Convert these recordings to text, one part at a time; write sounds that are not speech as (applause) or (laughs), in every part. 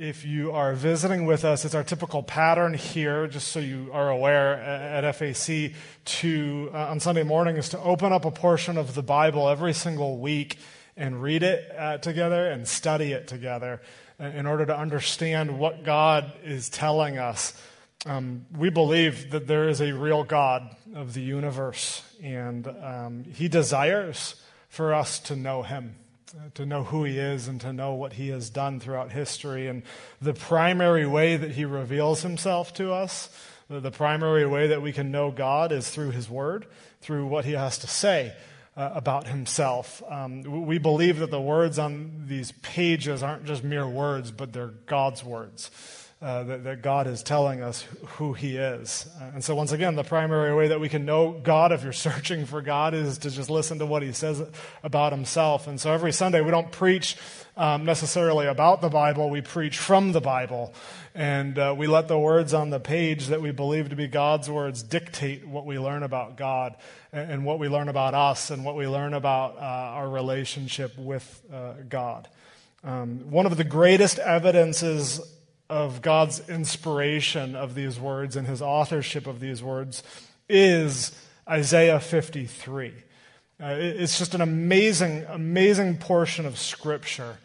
If you are visiting with us, it's our typical pattern here, just so you are aware at FAC, to, uh, on Sunday morning, is to open up a portion of the Bible every single week and read it uh, together and study it together uh, in order to understand what God is telling us. Um, we believe that there is a real God of the universe, and um, He desires for us to know Him to know who he is and to know what he has done throughout history. And the primary way that he reveals himself to us, the primary way that we can know God is through his word, through what he has to say uh, about himself. Um, we believe that the words on these pages aren't just mere words, but they're God's words uh, that, that, God is telling us who He is. Uh, and so, once again, the primary way that we can know God, if you're (laughs) searching for God, is to just listen to what He says about Himself. And so, every Sunday, we don't preach um, necessarily about the Bible, we preach from the Bible. And uh, we let the words on the page that we believe to be God's words dictate what we learn about God and, and what we learn about us and what we learn about uh, our relationship with uh, God. Um, one of the greatest evidences of God's inspiration of these words and his authorship of these words is Isaiah 53. Uh, it's just an amazing, amazing portion of Scripture.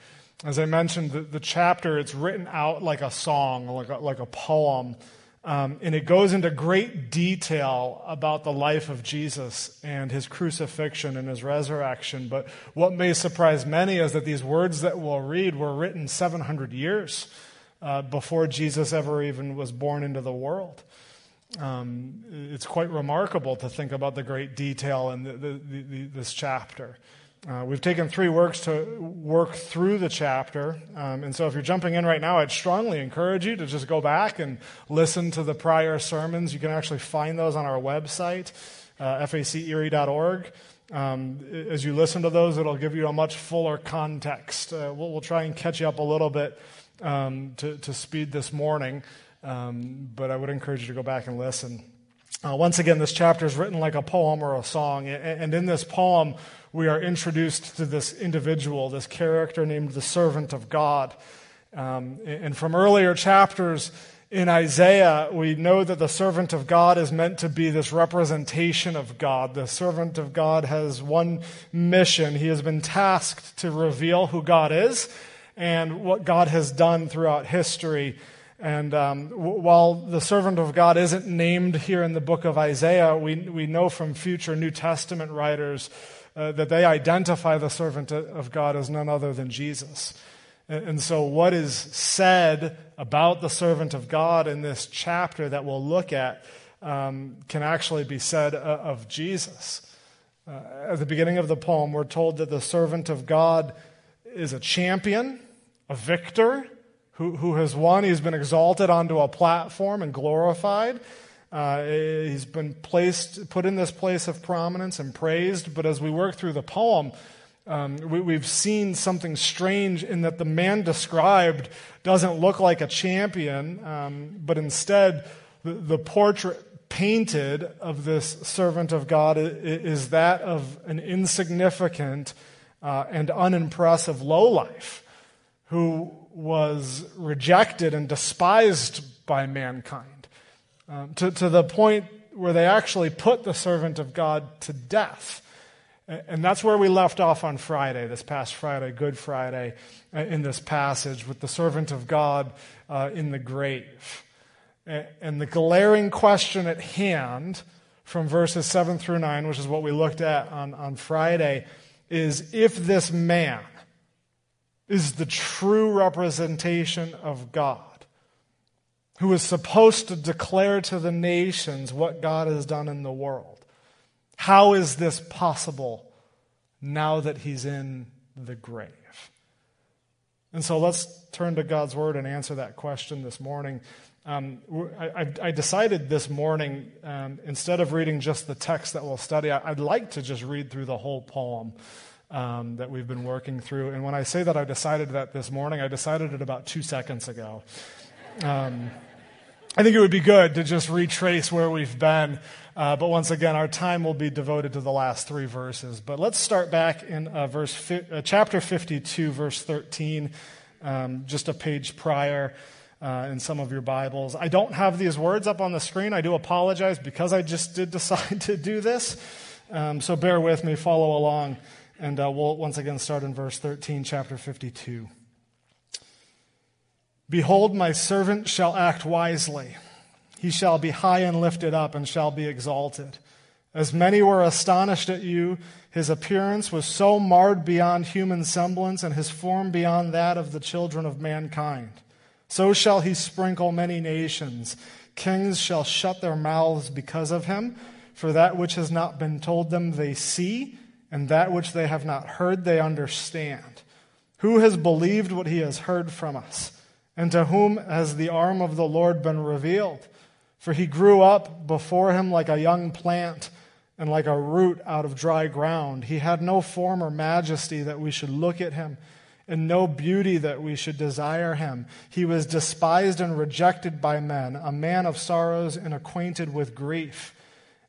As I mentioned, the, the chapter, it's written out like a song, like a, like a poem. Um, and it goes into great detail about the life of Jesus and his crucifixion and his resurrection. But what may surprise many is that these words that we'll read were written 700 years uh, before Jesus ever even was born into the world. Um, it's quite remarkable to think about the great detail in the, the, the, this chapter. Uh, we've taken three works to work through the chapter. Um, and so if you're jumping in right now, I'd strongly encourage you to just go back and listen to the prior sermons. You can actually find those on our website, uh, facerie.org. Um, as you listen to those, it'll give you a much fuller context. Uh, we'll, we'll, try and catch you up a little bit um, to, to speed this morning, um, but I would encourage you to go back and listen. Uh, once again, this chapter is written like a poem or a song, and in this poem, we are introduced to this individual, this character named the servant of God. Um, and from earlier chapters in Isaiah, we know that the servant of God is meant to be this representation of God. The servant of God has one mission. He has been tasked to reveal who God is and what God has done throughout history. And um, w- while the servant of God isn't named here in the book of Isaiah, we, we know from future New Testament writers uh, that they identify the servant of God as none other than Jesus. And, and so, what is said about the servant of God in this chapter that we'll look at um, can actually be said uh, of Jesus. Uh, at the beginning of the poem, we're told that the servant of God is a champion a victor who, who has won. He's been exalted onto a platform and glorified. Uh, he's been placed, put in this place of prominence and praised. But as we work through the poem, um, we, have seen something strange in that the man described doesn't look like a champion, um, but instead, the, the, portrait painted of this servant of God is that of an insignificant uh, and unimpressive lowlife who was rejected and despised by mankind um, to, to the point where they actually put the servant of God to death. And that's where we left off on Friday, this past Friday, Good Friday, uh, in this passage with the servant of God uh, in the grave. And the glaring question at hand from verses 7 through 9, which is what we looked at on, on Friday, is if this man, is the true representation of God, who is supposed to declare to the nations what God has done in the world. How is this possible now that he's in the grave? And so let's turn to God's word and answer that question this morning. Um, I, I, decided this morning, um, instead of reading just the text that we'll study, I'd like to just read through the whole poem um, that we've been working through. And when I say that I decided that this morning, I decided it about two seconds ago. Um, I think it would be good to just retrace where we've been. Uh, but once again, our time will be devoted to the last three verses. But let's start back in uh, verse fi- uh, chapter 52, verse 13. um, just a page prior uh, in some of your Bibles. I don't have these words up on the screen. I do apologize because I just did (laughs) decide to do this. Um, so bear with me, follow along, and uh, we'll once again start in verse 13, chapter 52. Behold, my servant shall act wisely. He shall be high and lifted up and shall be exalted. As many were astonished at you, his appearance was so marred beyond human semblance and his form beyond that of the children of mankind. So shall he sprinkle many nations. Kings shall shut their mouths because of him, for that which has not been told them they see, and that which they have not heard they understand. Who has believed what he has heard from us? And to whom has the arm of the Lord been revealed? For he grew up before him like a young plant and like a root out of dry ground. He had no form or majesty that we should look at him, and no beauty that we should desire him. He was despised and rejected by men, a man of sorrows and acquainted with grief.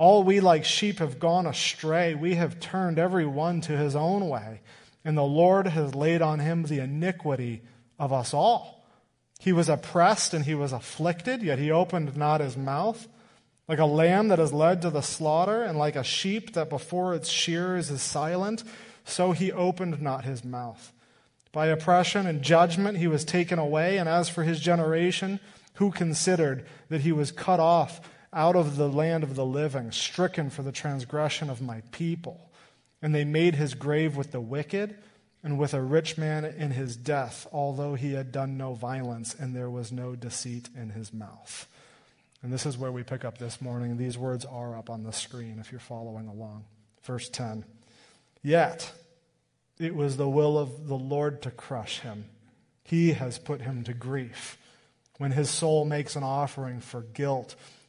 All we like sheep have gone astray. We have turned every one to his own way, and the Lord has laid on him the iniquity of us all. He was oppressed and he was afflicted, yet he opened not his mouth. Like a lamb that is led to the slaughter, and like a sheep that before its shearers is silent, so he opened not his mouth. By oppression and judgment he was taken away, and as for his generation, who considered that he was cut off out of the land of the living, stricken for the transgression of my people? And they made his grave with the wicked and with a rich man in his death, although he had done no violence, and there was no deceit in his mouth. And this is where we pick up this morning. These words are up on the screen if you're following along. Verse 10 Yet it was the will of the Lord to crush him. He has put him to grief. When his soul makes an offering for guilt,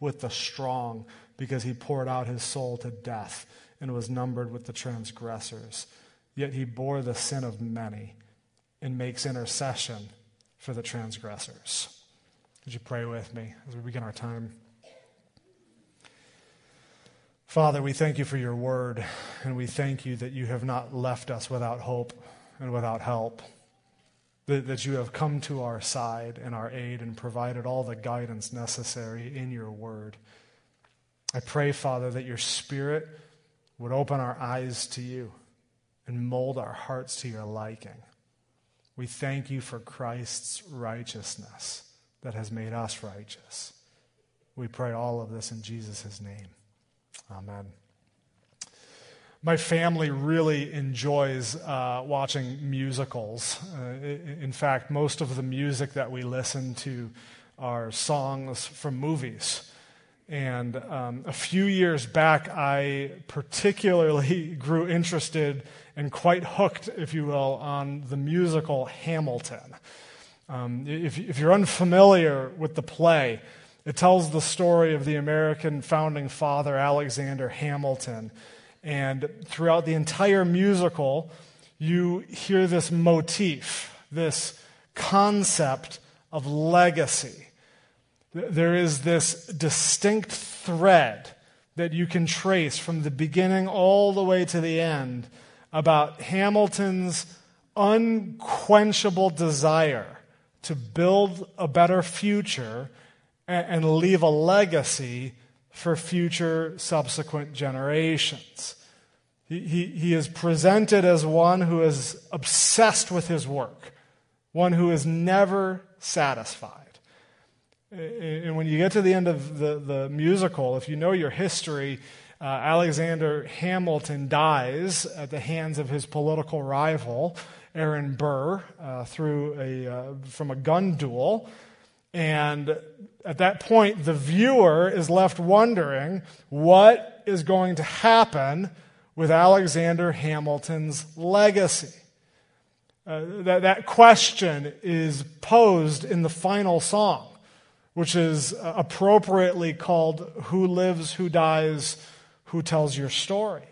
with the strong, because he poured out his soul to death and was numbered with the transgressors. Yet he bore the sin of many and makes intercession for the transgressors. Would you pray with me as we begin our time? Father, we thank you for your word, and we thank you that you have not left us without hope and without help, that, that you have come to our side and our aid and provided all the guidance necessary in your word. I pray, Father, that your spirit would open our eyes to you and mold our hearts to your liking. We thank you for Christ's righteousness that has made us righteous. We pray all of this in Jesus' name. Amen. My family really enjoys uh, watching musicals. Uh, in fact, most of the music that we listen to are songs from movies. And um, a few years back, I particularly (laughs) grew interested and quite hooked, if you will, on the musical Hamilton. Um, if, if you're unfamiliar with the play, it tells the story of the American founding father, Alexander Hamilton. And throughout the entire musical, you hear this motif, this concept of legacy. There is this distinct thread that you can trace from the beginning all the way to the end about Hamilton's unquenchable desire to build a better future and leave a legacy for future subsequent generations. He, he, he is presented as one who is obsessed with his work, one who is never satisfied. And when you get to the end of the, the musical, if you know your history, uh, Alexander Hamilton dies at the hands of his political rival, Aaron Burr, uh, through a, uh, from a gun duel. And at that point, the viewer is left wondering what is going to happen with Alexander Hamilton's legacy. Uh, that, that question is posed in the final song, which is appropriately called Who Lives, Who Dies, Who Tells Your Story.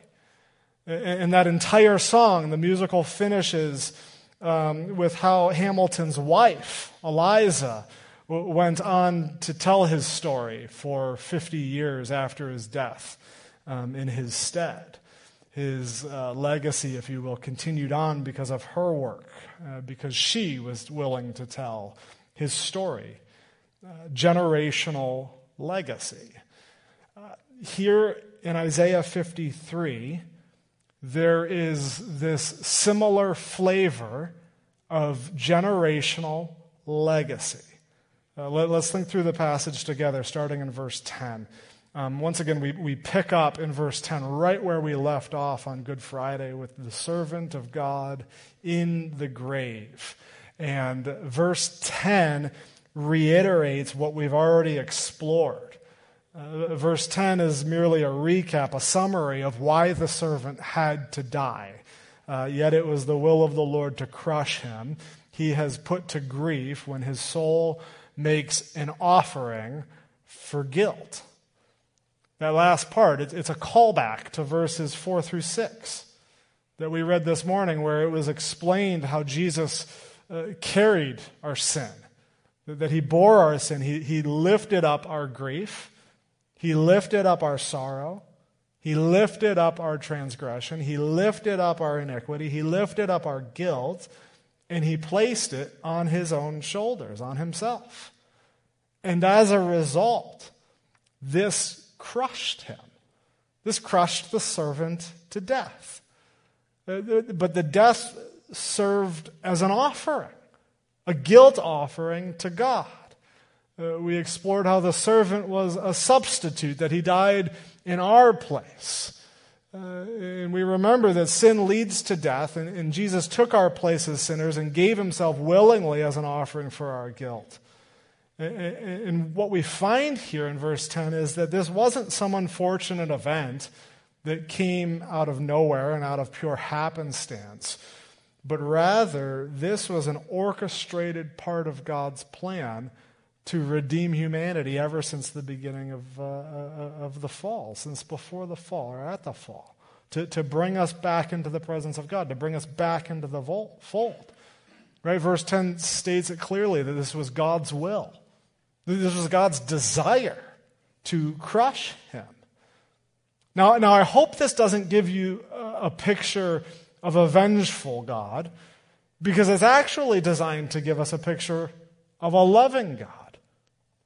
And that entire song, the musical finishes um, with how Hamilton's wife, Eliza, went on to tell his story for 50 years after his death um, in his stead his uh, legacy, if you will, continued on because of her work, uh, because she was willing to tell his story. Uh, generational legacy. Uh, here in Isaiah 53, there is this similar flavor of generational legacy. Uh, let, us think through the passage together, starting in verse 10. Um, once again, we, we pick up in verse 10 right where we left off on Good Friday with the servant of God in the grave. And verse 10 reiterates what we've already explored. Uh, verse 10 is merely a recap, a summary of why the servant had to die. Uh, yet it was the will of the Lord to crush him. He has put to grief when his soul makes an offering for guilt. That last part, it's a callback to verses 4 through 6 that we read this morning, where it was explained how Jesus uh, carried our sin, that he bore our sin. He, he lifted up our grief, he lifted up our sorrow, he lifted up our transgression, he lifted up our iniquity, he lifted up our guilt, and he placed it on his own shoulders, on himself. And as a result, this crushed him. This crushed the servant to death. Uh, but the death served as an offering, a guilt offering to God. Uh, we explored how the servant was a substitute, that he died in our place. Uh, and we remember that sin leads to death, and, and Jesus took our place as sinners and gave himself willingly as an offering for our guilt. And what we find here in verse 10 is that this wasn't some unfortunate event that came out of nowhere and out of pure happenstance, but rather this was an orchestrated part of God's plan to redeem humanity ever since the beginning of, uh, uh of the fall, since before the fall or at the fall, to, to bring us back into the presence of God, to bring us back into the fold. Right? Verse 10 states it clearly that this was God's will. This was God's desire to crush him. Now, now, I hope this doesn't give you a picture of a vengeful God, because it's actually designed to give us a picture of a loving God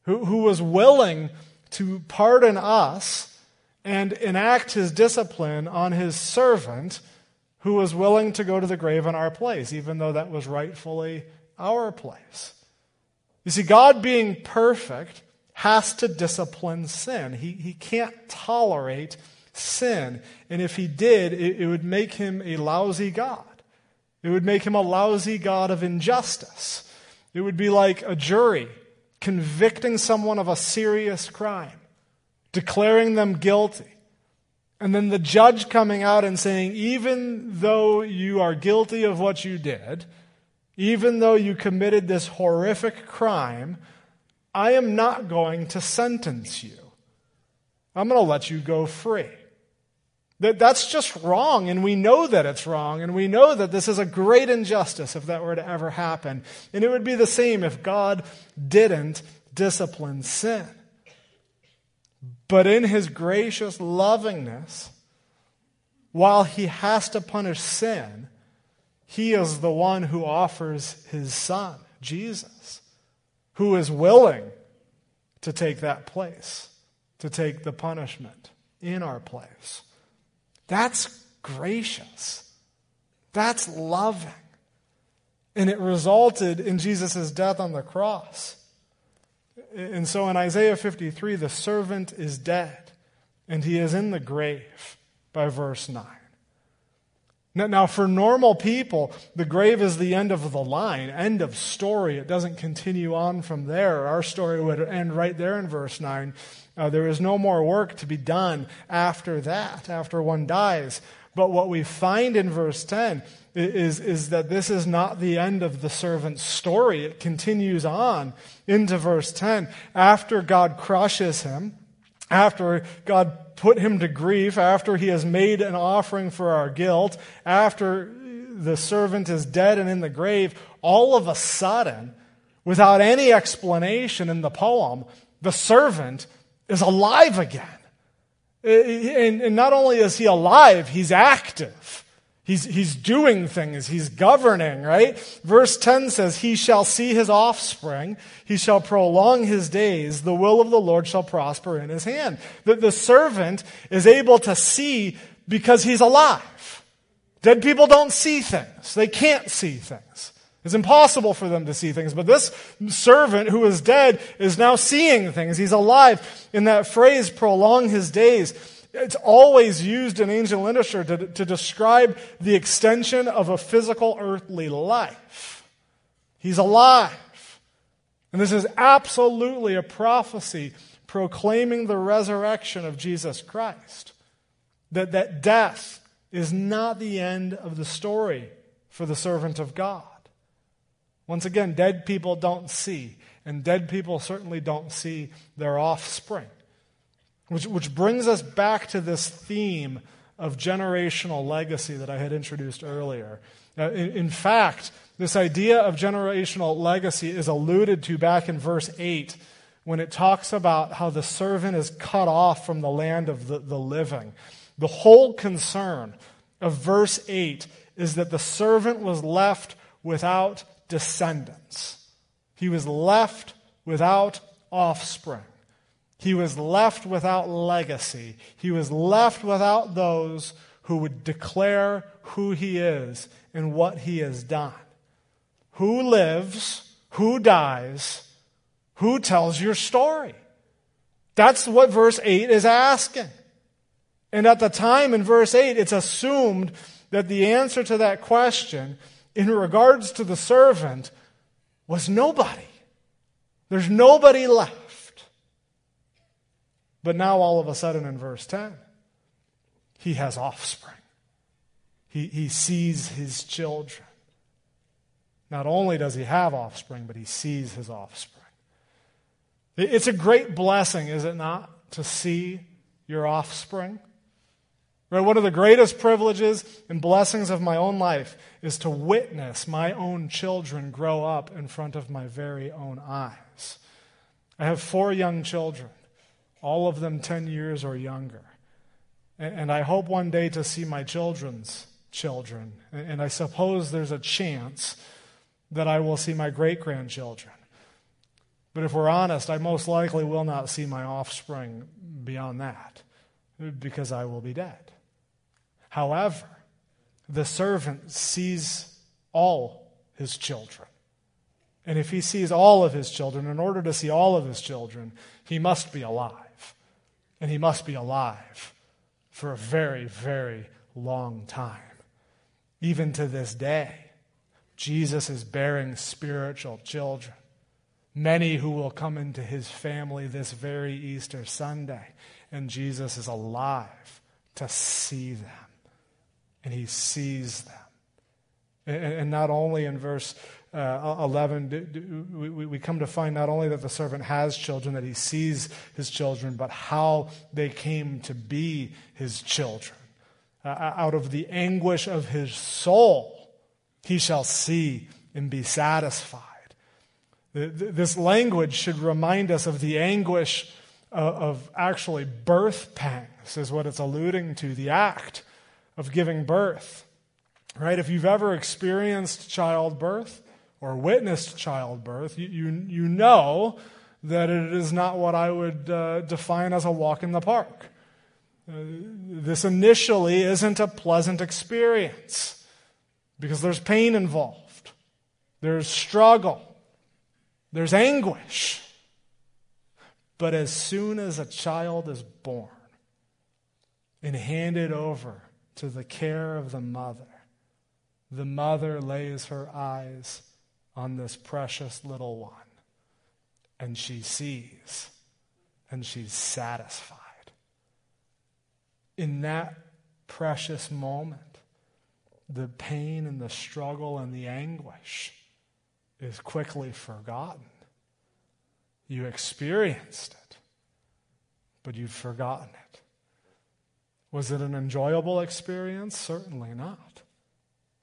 who, who was willing to pardon us and enact his discipline on his servant who was willing to go to the grave in our place, even though that was rightfully our place. You see, God being perfect has to discipline sin. He, he can't tolerate sin. And if he did, it, it would make him a lousy God. It would make him a lousy God of injustice. It would be like a jury convicting someone of a serious crime, declaring them guilty, and then the judge coming out and saying, even though you are guilty of what you did, even though you committed this horrific crime, I am not going to sentence you. I'm going to let you go free. That, that's just wrong, and we know that it's wrong, and we know that this is a great injustice if that were to ever happen. And it would be the same if God didn't discipline sin. But in his gracious lovingness, while he has to punish sin, he is the one who offers his son, Jesus, who is willing to take that place, to take the punishment in our place. That's gracious. That's loving. And it resulted in Jesus' death on the cross. And so in Isaiah 53, the servant is dead, and he is in the grave by verse 9. Now, for normal people, the grave is the end of the line, end of story. It doesn't continue on from there. Our story would end right there in verse 9. Uh, there is no more work to be done after that, after one dies. But what we find in verse 10 is, is that this is not the end of the servant's story. It continues on into verse 10. After God crushes him, after God put him to grief, after he has made an offering for our guilt, after the servant is dead and in the grave, all of a sudden, without any explanation in the poem, the servant is alive again. And, not only is he alive, he's active. He's, he's doing things. He's governing, right? Verse 10 says, He shall see his offspring. He shall prolong his days. The will of the Lord shall prosper in his hand. The, the servant is able to see because he's alive. Dead people don't see things. They can't see things. It's impossible for them to see things. But this servant who is dead is now seeing things. He's alive. In that phrase, prolong his days, it's always used in ancient literature to, to describe the extension of a physical earthly life. He's alive. And this is absolutely a prophecy proclaiming the resurrection of Jesus Christ. That, that death is not the end of the story for the servant of God. Once again, dead people don't see, and dead people certainly don't see their offspring. Which, which brings us back to this theme of generational legacy that I had introduced earlier. Uh, in, in fact, this idea of generational legacy is alluded to back in verse 8 when it talks about how the servant is cut off from the land of the, the living. The whole concern of verse 8 is that the servant was left without descendants, he was left without offspring. He was left without legacy. He was left without those who would declare who he is and what he has done. Who lives? Who dies? Who tells your story? That's what verse 8 is asking. And at the time in verse 8, it's assumed that the answer to that question in regards to the servant was nobody. There's nobody left. But now, all of a sudden, in verse 10, he has offspring. He, he sees his children. Not only does he have offspring, but he sees his offspring. It's a great blessing, is it not, to see your offspring? Right? One of the greatest privileges and blessings of my own life is to witness my own children grow up in front of my very own eyes. I have four young children all of them 10 years or younger. And I hope one day to see my children's children. And I suppose there's a chance that I will see my great grandchildren. But if we're honest, I most likely will not see my offspring beyond that because I will be dead. However, the servant sees all his children. And if he sees all of his children, in order to see all of his children, he must be alive and he must be alive for a very, very long time. Even to this day, Jesus is bearing spiritual children. Many who will come into his family this very Easter Sunday, and Jesus is alive to see them. And he sees them. And, not only in verse uh, 11, we come to find not only that the servant has children, that he sees his children, but how they came to be his children. Uh, out of the anguish of his soul, he shall see and be satisfied. This language should remind us of the anguish of actually birth pangs, is what it's alluding to, the act of giving birth. Right? If you've ever experienced childbirth, or witnessed childbirth, you, you, you know that it is not what I would uh, define as a walk in the park. Uh, this initially isn't a pleasant experience because there's pain involved, there's struggle, there's anguish. But as soon as a child is born and handed over to the care of the mother, the mother lays her eyes on this precious little one and she sees and she's satisfied. In that precious moment, the pain and the struggle and the anguish is quickly forgotten. You experienced it, but you've forgotten it. Was it an enjoyable experience? Certainly not.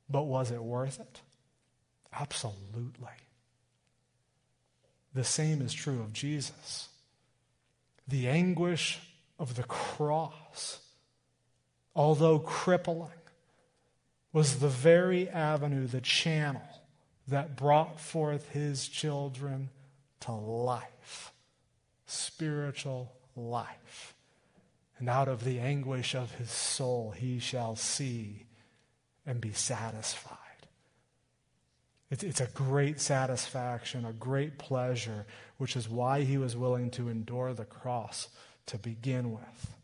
But was it worth it? Absolutely. The same is true of Jesus. The anguish of the cross, although crippling, was the very avenue, the channel that brought forth his children to life, spiritual life. And out of the anguish of his soul, he shall see and be satisfied. It's, it's a great satisfaction, a great pleasure, which is why he was willing to endure the cross to begin with.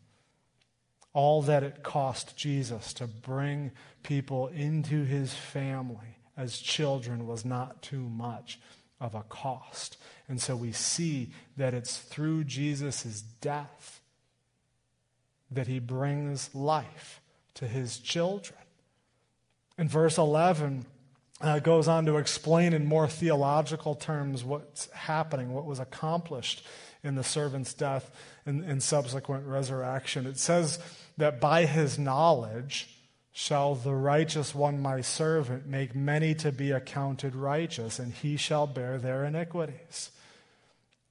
All that it cost Jesus to bring people into his family as children was not too much of a cost. And so we see that it's through Jesus' death that he brings life to his children. In verse 11, uh, goes on to explain in more theological terms what's happening, what was accomplished in the servant's death and, and subsequent resurrection. It says that by his knowledge shall the righteous one, my servant, make many to be accounted righteous, and he shall bear their iniquities.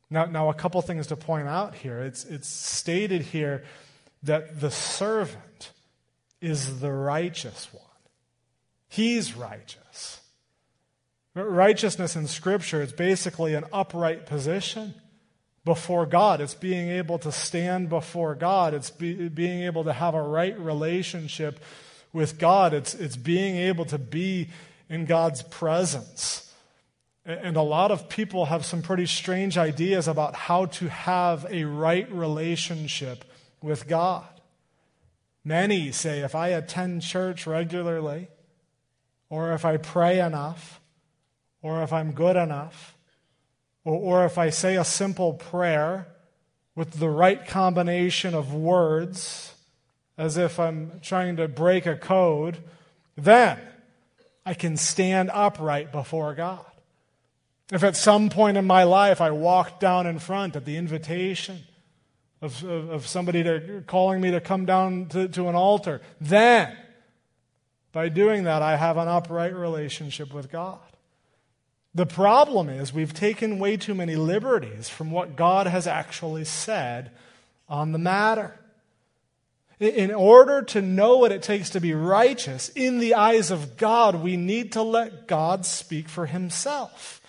Now, now a couple things to point out here. It's, it's stated here that the servant is the righteous one. He's righteous. Righteousness in Scripture is basically an upright position before God. It's being able to stand before God. It's be, being able to have a right relationship with God. It's, it's being able to be in God's presence. And a lot of people have some pretty strange ideas about how to have a right relationship with God. Many say if I attend church regularly, or if I pray enough, or if I'm good enough, or, or if I say a simple prayer with the right combination of words, as if I'm trying to break a code, then I can stand upright before God. If at some point in my life I walk down in front at the invitation of, of, of somebody to, calling me to come down to, to an altar, then by doing that, I have an upright relationship with God. The problem is we've taken way too many liberties from what God has actually said on the matter. In order to know what it takes to be righteous in the eyes of God, we need to let God speak for himself.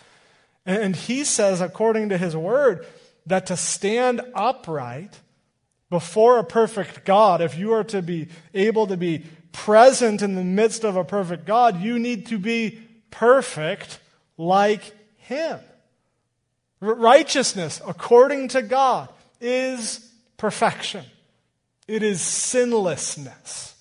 And he says, according to his word, that to stand upright before a perfect God, if you are to be able to be present in the midst of a perfect God, you need to be perfect like Him. Righteousness, according to God, is perfection. It is sinlessness.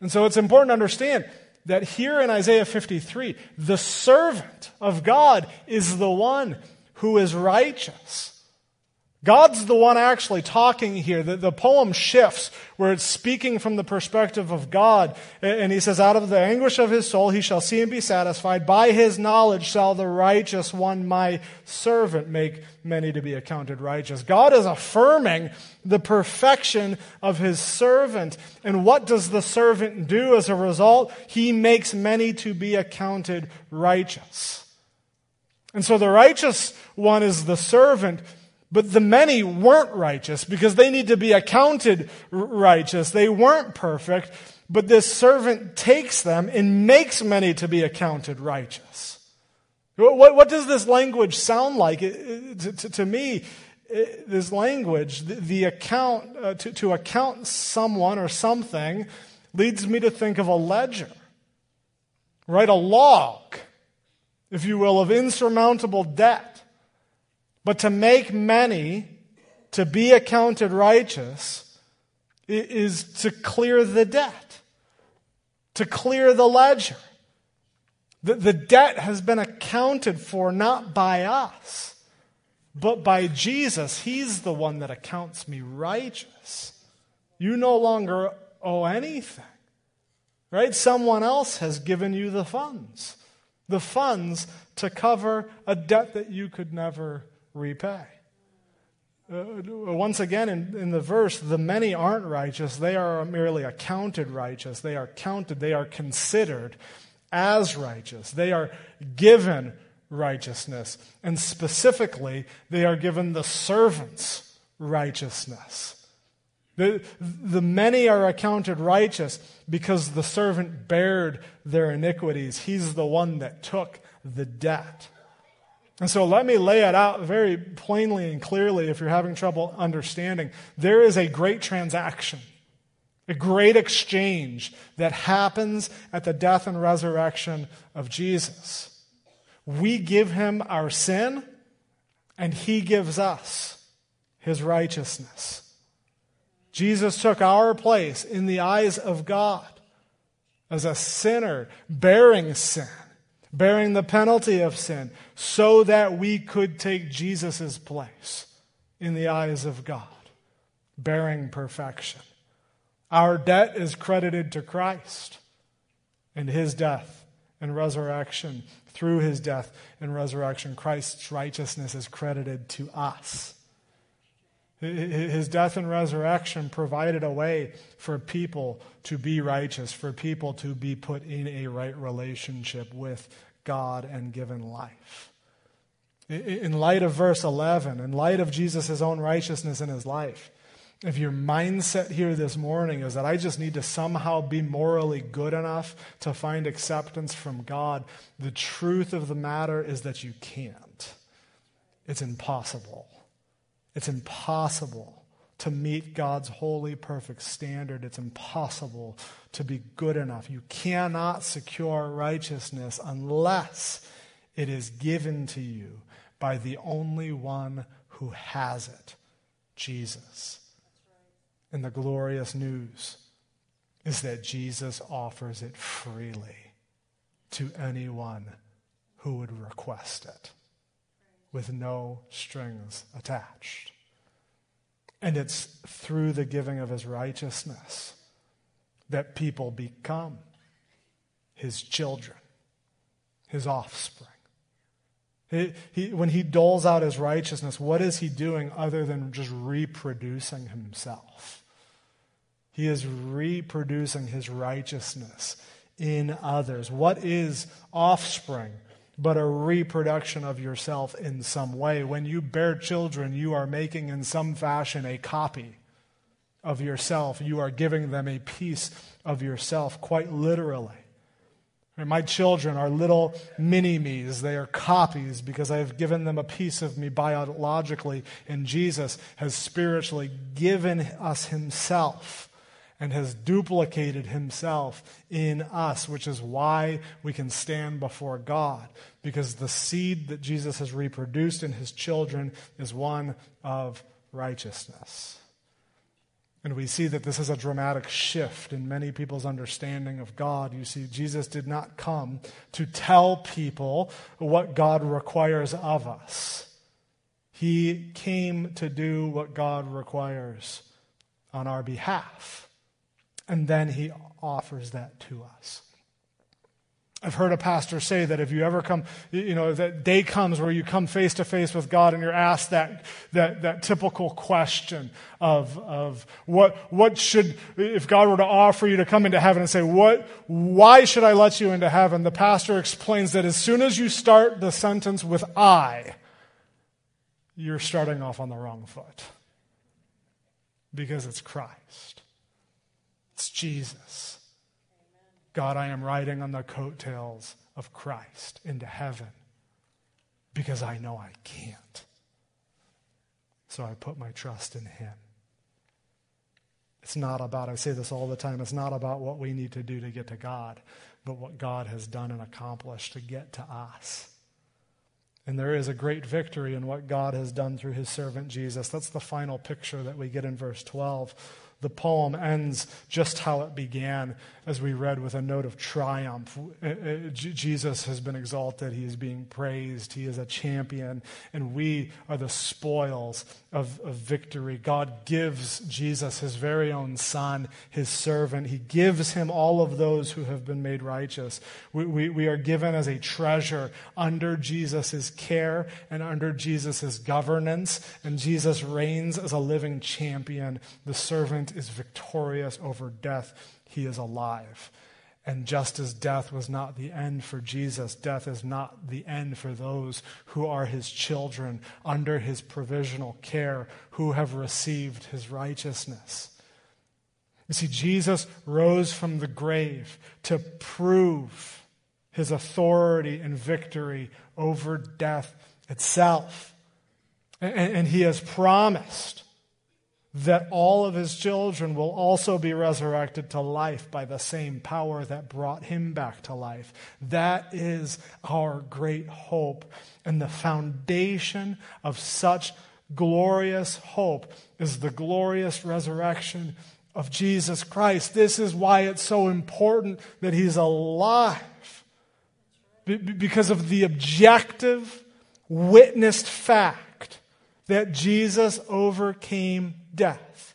And so it's important to understand that here in Isaiah 53, the servant of God is the one who is righteous. God's the one actually talking here. The, the poem shifts where it's speaking from the perspective of God. And he says, Out of the anguish of his soul he shall see and be satisfied. By his knowledge shall the righteous one, my servant, make many to be accounted righteous. God is affirming the perfection of his servant. And what does the servant do as a result? He makes many to be accounted righteous. And so the righteous one is the servant but the many weren't righteous because they need to be accounted righteous. They weren't perfect, but this servant takes them and makes many to be accounted righteous. What, what does this language sound like? to, to, to, me, this language, the, the account, uh, to, to account someone or something, leads me to think of a ledger, right? A log, if you will, of insurmountable debt. But to make many to be accounted righteous is to clear the debt, to clear the ledger. The, the debt has been accounted for not by us, but by Jesus. He's the one that accounts me righteous. You no longer owe anything, right? Someone else has given you the funds, the funds to cover a debt that you could never repay. Uh, once again, in, in the verse, the many aren't righteous. They are merely accounted righteous. They are counted, they are considered as righteous. They are given righteousness. And specifically, they are given the servant's righteousness. The, the many are accounted righteous because the servant bared their iniquities. He's the one that took the debt. And so let me lay it out very plainly and clearly if you're having trouble understanding. There is a great transaction, a great exchange that happens at the death and resurrection of Jesus. We give him our sin, and he gives us his righteousness. Jesus took our place in the eyes of God as a sinner bearing sin bearing the penalty of sin, so that we could take Jesus' place in the eyes of God, bearing perfection. Our debt is credited to Christ and his death and resurrection. Through his death and resurrection, Christ's righteousness is credited to us. His death and resurrection provided a way for people to be righteous, for people to be put in a right relationship with God and given life. In light of verse 11, in light of Jesus' own righteousness in his life, if your mindset here this morning is that I just need to somehow be morally good enough to find acceptance from God, the truth of the matter is that you can't. It's impossible. It's impossible to meet God's holy, perfect standard. It's impossible to be good enough. You cannot secure righteousness unless it is given to you by the only one who has it Jesus. And the glorious news is that Jesus offers it freely to anyone who would request it with no strings attached. And it's through the giving of his righteousness that people become his children, his offspring. He, he, when he doles out his righteousness, what is he doing other than just reproducing himself? He is reproducing his righteousness in others. What is offspring? But a reproduction of yourself in some way. When you bear children, you are making in some fashion a copy of yourself. You are giving them a piece of yourself, quite literally. My children are little mini me's. They are copies because I have given them a piece of me biologically, and Jesus has spiritually given us Himself and has duplicated himself in us, which is why we can stand before God. Because the seed that Jesus has reproduced in his children is one of righteousness. And we see that this is a dramatic shift in many people's understanding of God. You see, Jesus did not come to tell people what God requires of us. He came to do what God requires on our behalf. And then he offers that to us. I've heard a pastor say that if you ever come, you know, that day comes where you come face to face with God and you're asked that, that, that typical question of, of what, what should, if God were to offer you to come into heaven and say, what, why should I let you into heaven? The pastor explains that as soon as you start the sentence with I, you're starting off on the wrong foot. Because it's Christ. It's Jesus. God, I am riding on the coattails of Christ into heaven because I know I can't. So I put my trust in Him. It's not about, I say this all the time, it's not about what we need to do to get to God, but what God has done and accomplished to get to us. And there is a great victory in what God has done through his servant Jesus. That's the final picture that we get in verse 12. The poem ends just how it began, as we read with a note of triumph. Uh, uh, Jesus has been exalted, he is being praised, he is a champion, and we are the spoils of, of victory. God gives Jesus his very own son, his servant. He gives him all of those who have been made righteous. We, we, we are given as a treasure under Jesus' care and under Jesus' governance, and Jesus reigns as a living champion. The servant is victorious over death. He is alive. And just as death was not the end for Jesus, death is not the end for those who are his children under his provisional care, who have received his righteousness. You see, Jesus rose from the grave to prove his authority and victory over death itself. And, and he has promised that all of his children will also be resurrected to life by the same power that brought him back to life. That is our great hope. And the foundation of such glorious hope is the glorious resurrection of Jesus Christ. This is why it's so important that he's alive. Because of the objective, witnessed fact that Jesus overcame death.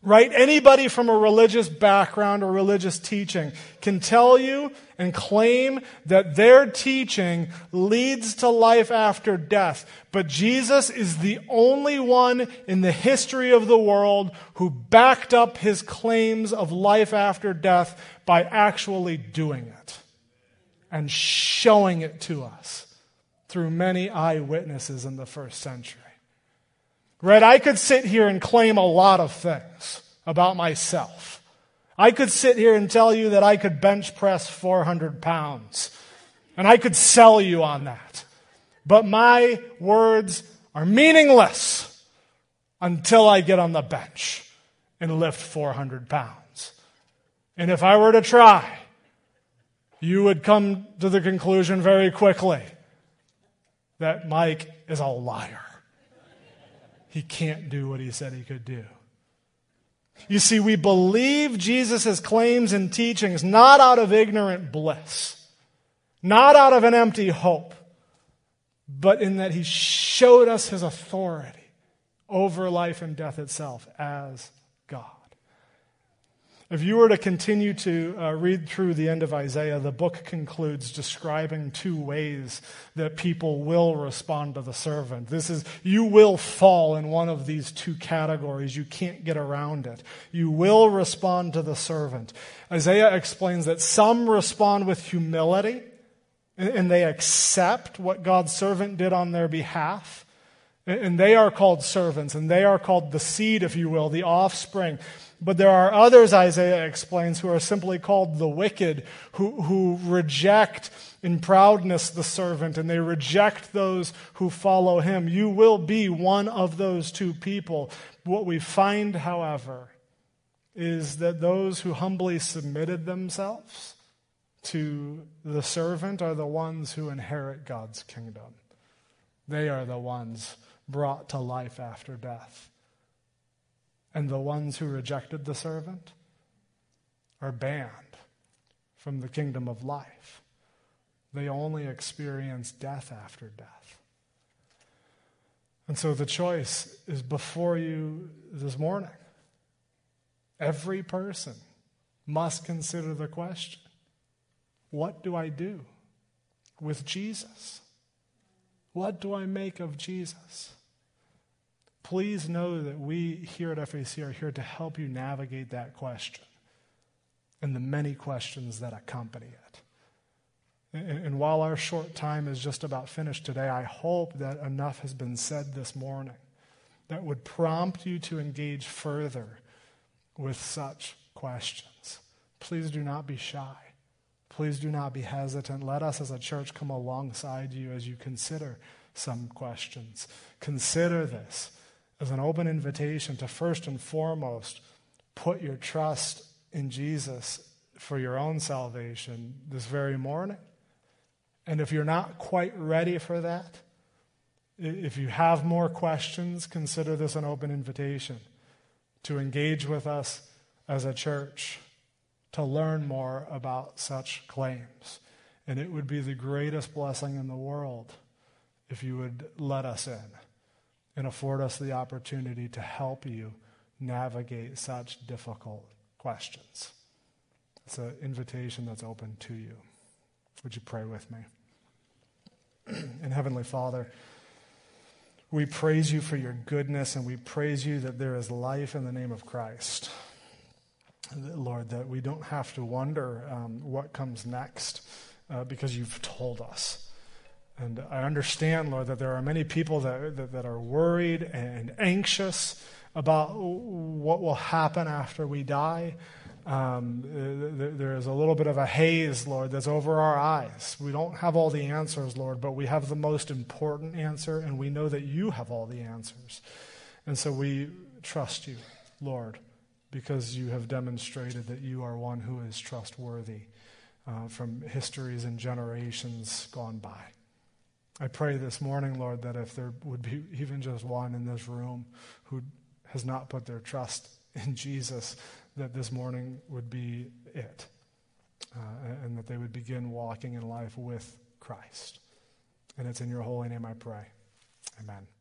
Right? Anybody from a religious background or religious teaching can tell you and claim that their teaching leads to life after death. But Jesus is the only one in the history of the world who backed up his claims of life after death by actually doing it and showing it to us through many eyewitnesses in the first century. Right? I could sit here and claim a lot of things about myself. I could sit here and tell you that I could bench press 400 pounds. And I could sell you on that. But my words are meaningless until I get on the bench and lift 400 pounds. And if I were to try, you would come to the conclusion very quickly that Mike is a liar he can't do what he said he could do. You see, we believe Jesus' claims and teachings not out of ignorant bliss, not out of an empty hope, but in that he showed us his authority over life and death itself as God. If you were to continue to uh, read through the end of Isaiah, the book concludes describing two ways that people will respond to the servant. This is, you will fall in one of these two categories. You can't get around it. You will respond to the servant. Isaiah explains that some respond with humility and they accept what God's servant did on their behalf. And they are called servants, and they are called the seed, if you will, the offspring. But there are others, Isaiah explains, who are simply called the wicked, who, who reject in proudness the servant, and they reject those who follow him. You will be one of those two people. What we find, however, is that those who humbly submitted themselves to the servant are the ones who inherit God's kingdom. They are the ones brought to life after death. And the ones who rejected the servant are banned from the kingdom of life. They only experience death after death. And so the choice is before you this morning. Every person must consider the question what do I do with Jesus? What do I make of Jesus? Please know that we here at FAC are here to help you navigate that question and the many questions that accompany it. And, and, while our short time is just about finished today, I hope that enough has been said this morning that would prompt you to engage further with such questions. Please do not be shy. Please do not be hesitant. Let us as a church come alongside you as you consider some questions. Consider this as an open invitation to first and foremost put your trust in Jesus for your own salvation this very morning. And if you're not quite ready for that, if you have more questions, consider this an open invitation to engage with us as a church, to learn more about such claims. And it would be the greatest blessing in the world if you would let us in and afford us the opportunity to help you navigate such difficult questions. It's an invitation that's open to you. Would you pray with me? (clears throat) and Heavenly Father, we praise you for your goodness and we praise you that there is life in the name of Christ. Lord, that we don't have to wonder um, what comes next uh, because you've told us. And I understand, Lord, that there are many people that, that, that are worried and anxious about what will happen after we die. Um, there is a little bit of a haze, Lord, that's over our eyes. We don't have all the answers, Lord, but we have the most important answer, and we know that you have all the answers. And so we trust you, Lord, because you have demonstrated that you are one who is trustworthy uh, from histories and generations gone by. I pray this morning, Lord, that if there would be even just one in this room who has not put their trust in Jesus, that this morning would be it, uh, and that they would begin walking in life with Christ. And it's in your holy name I pray. Amen.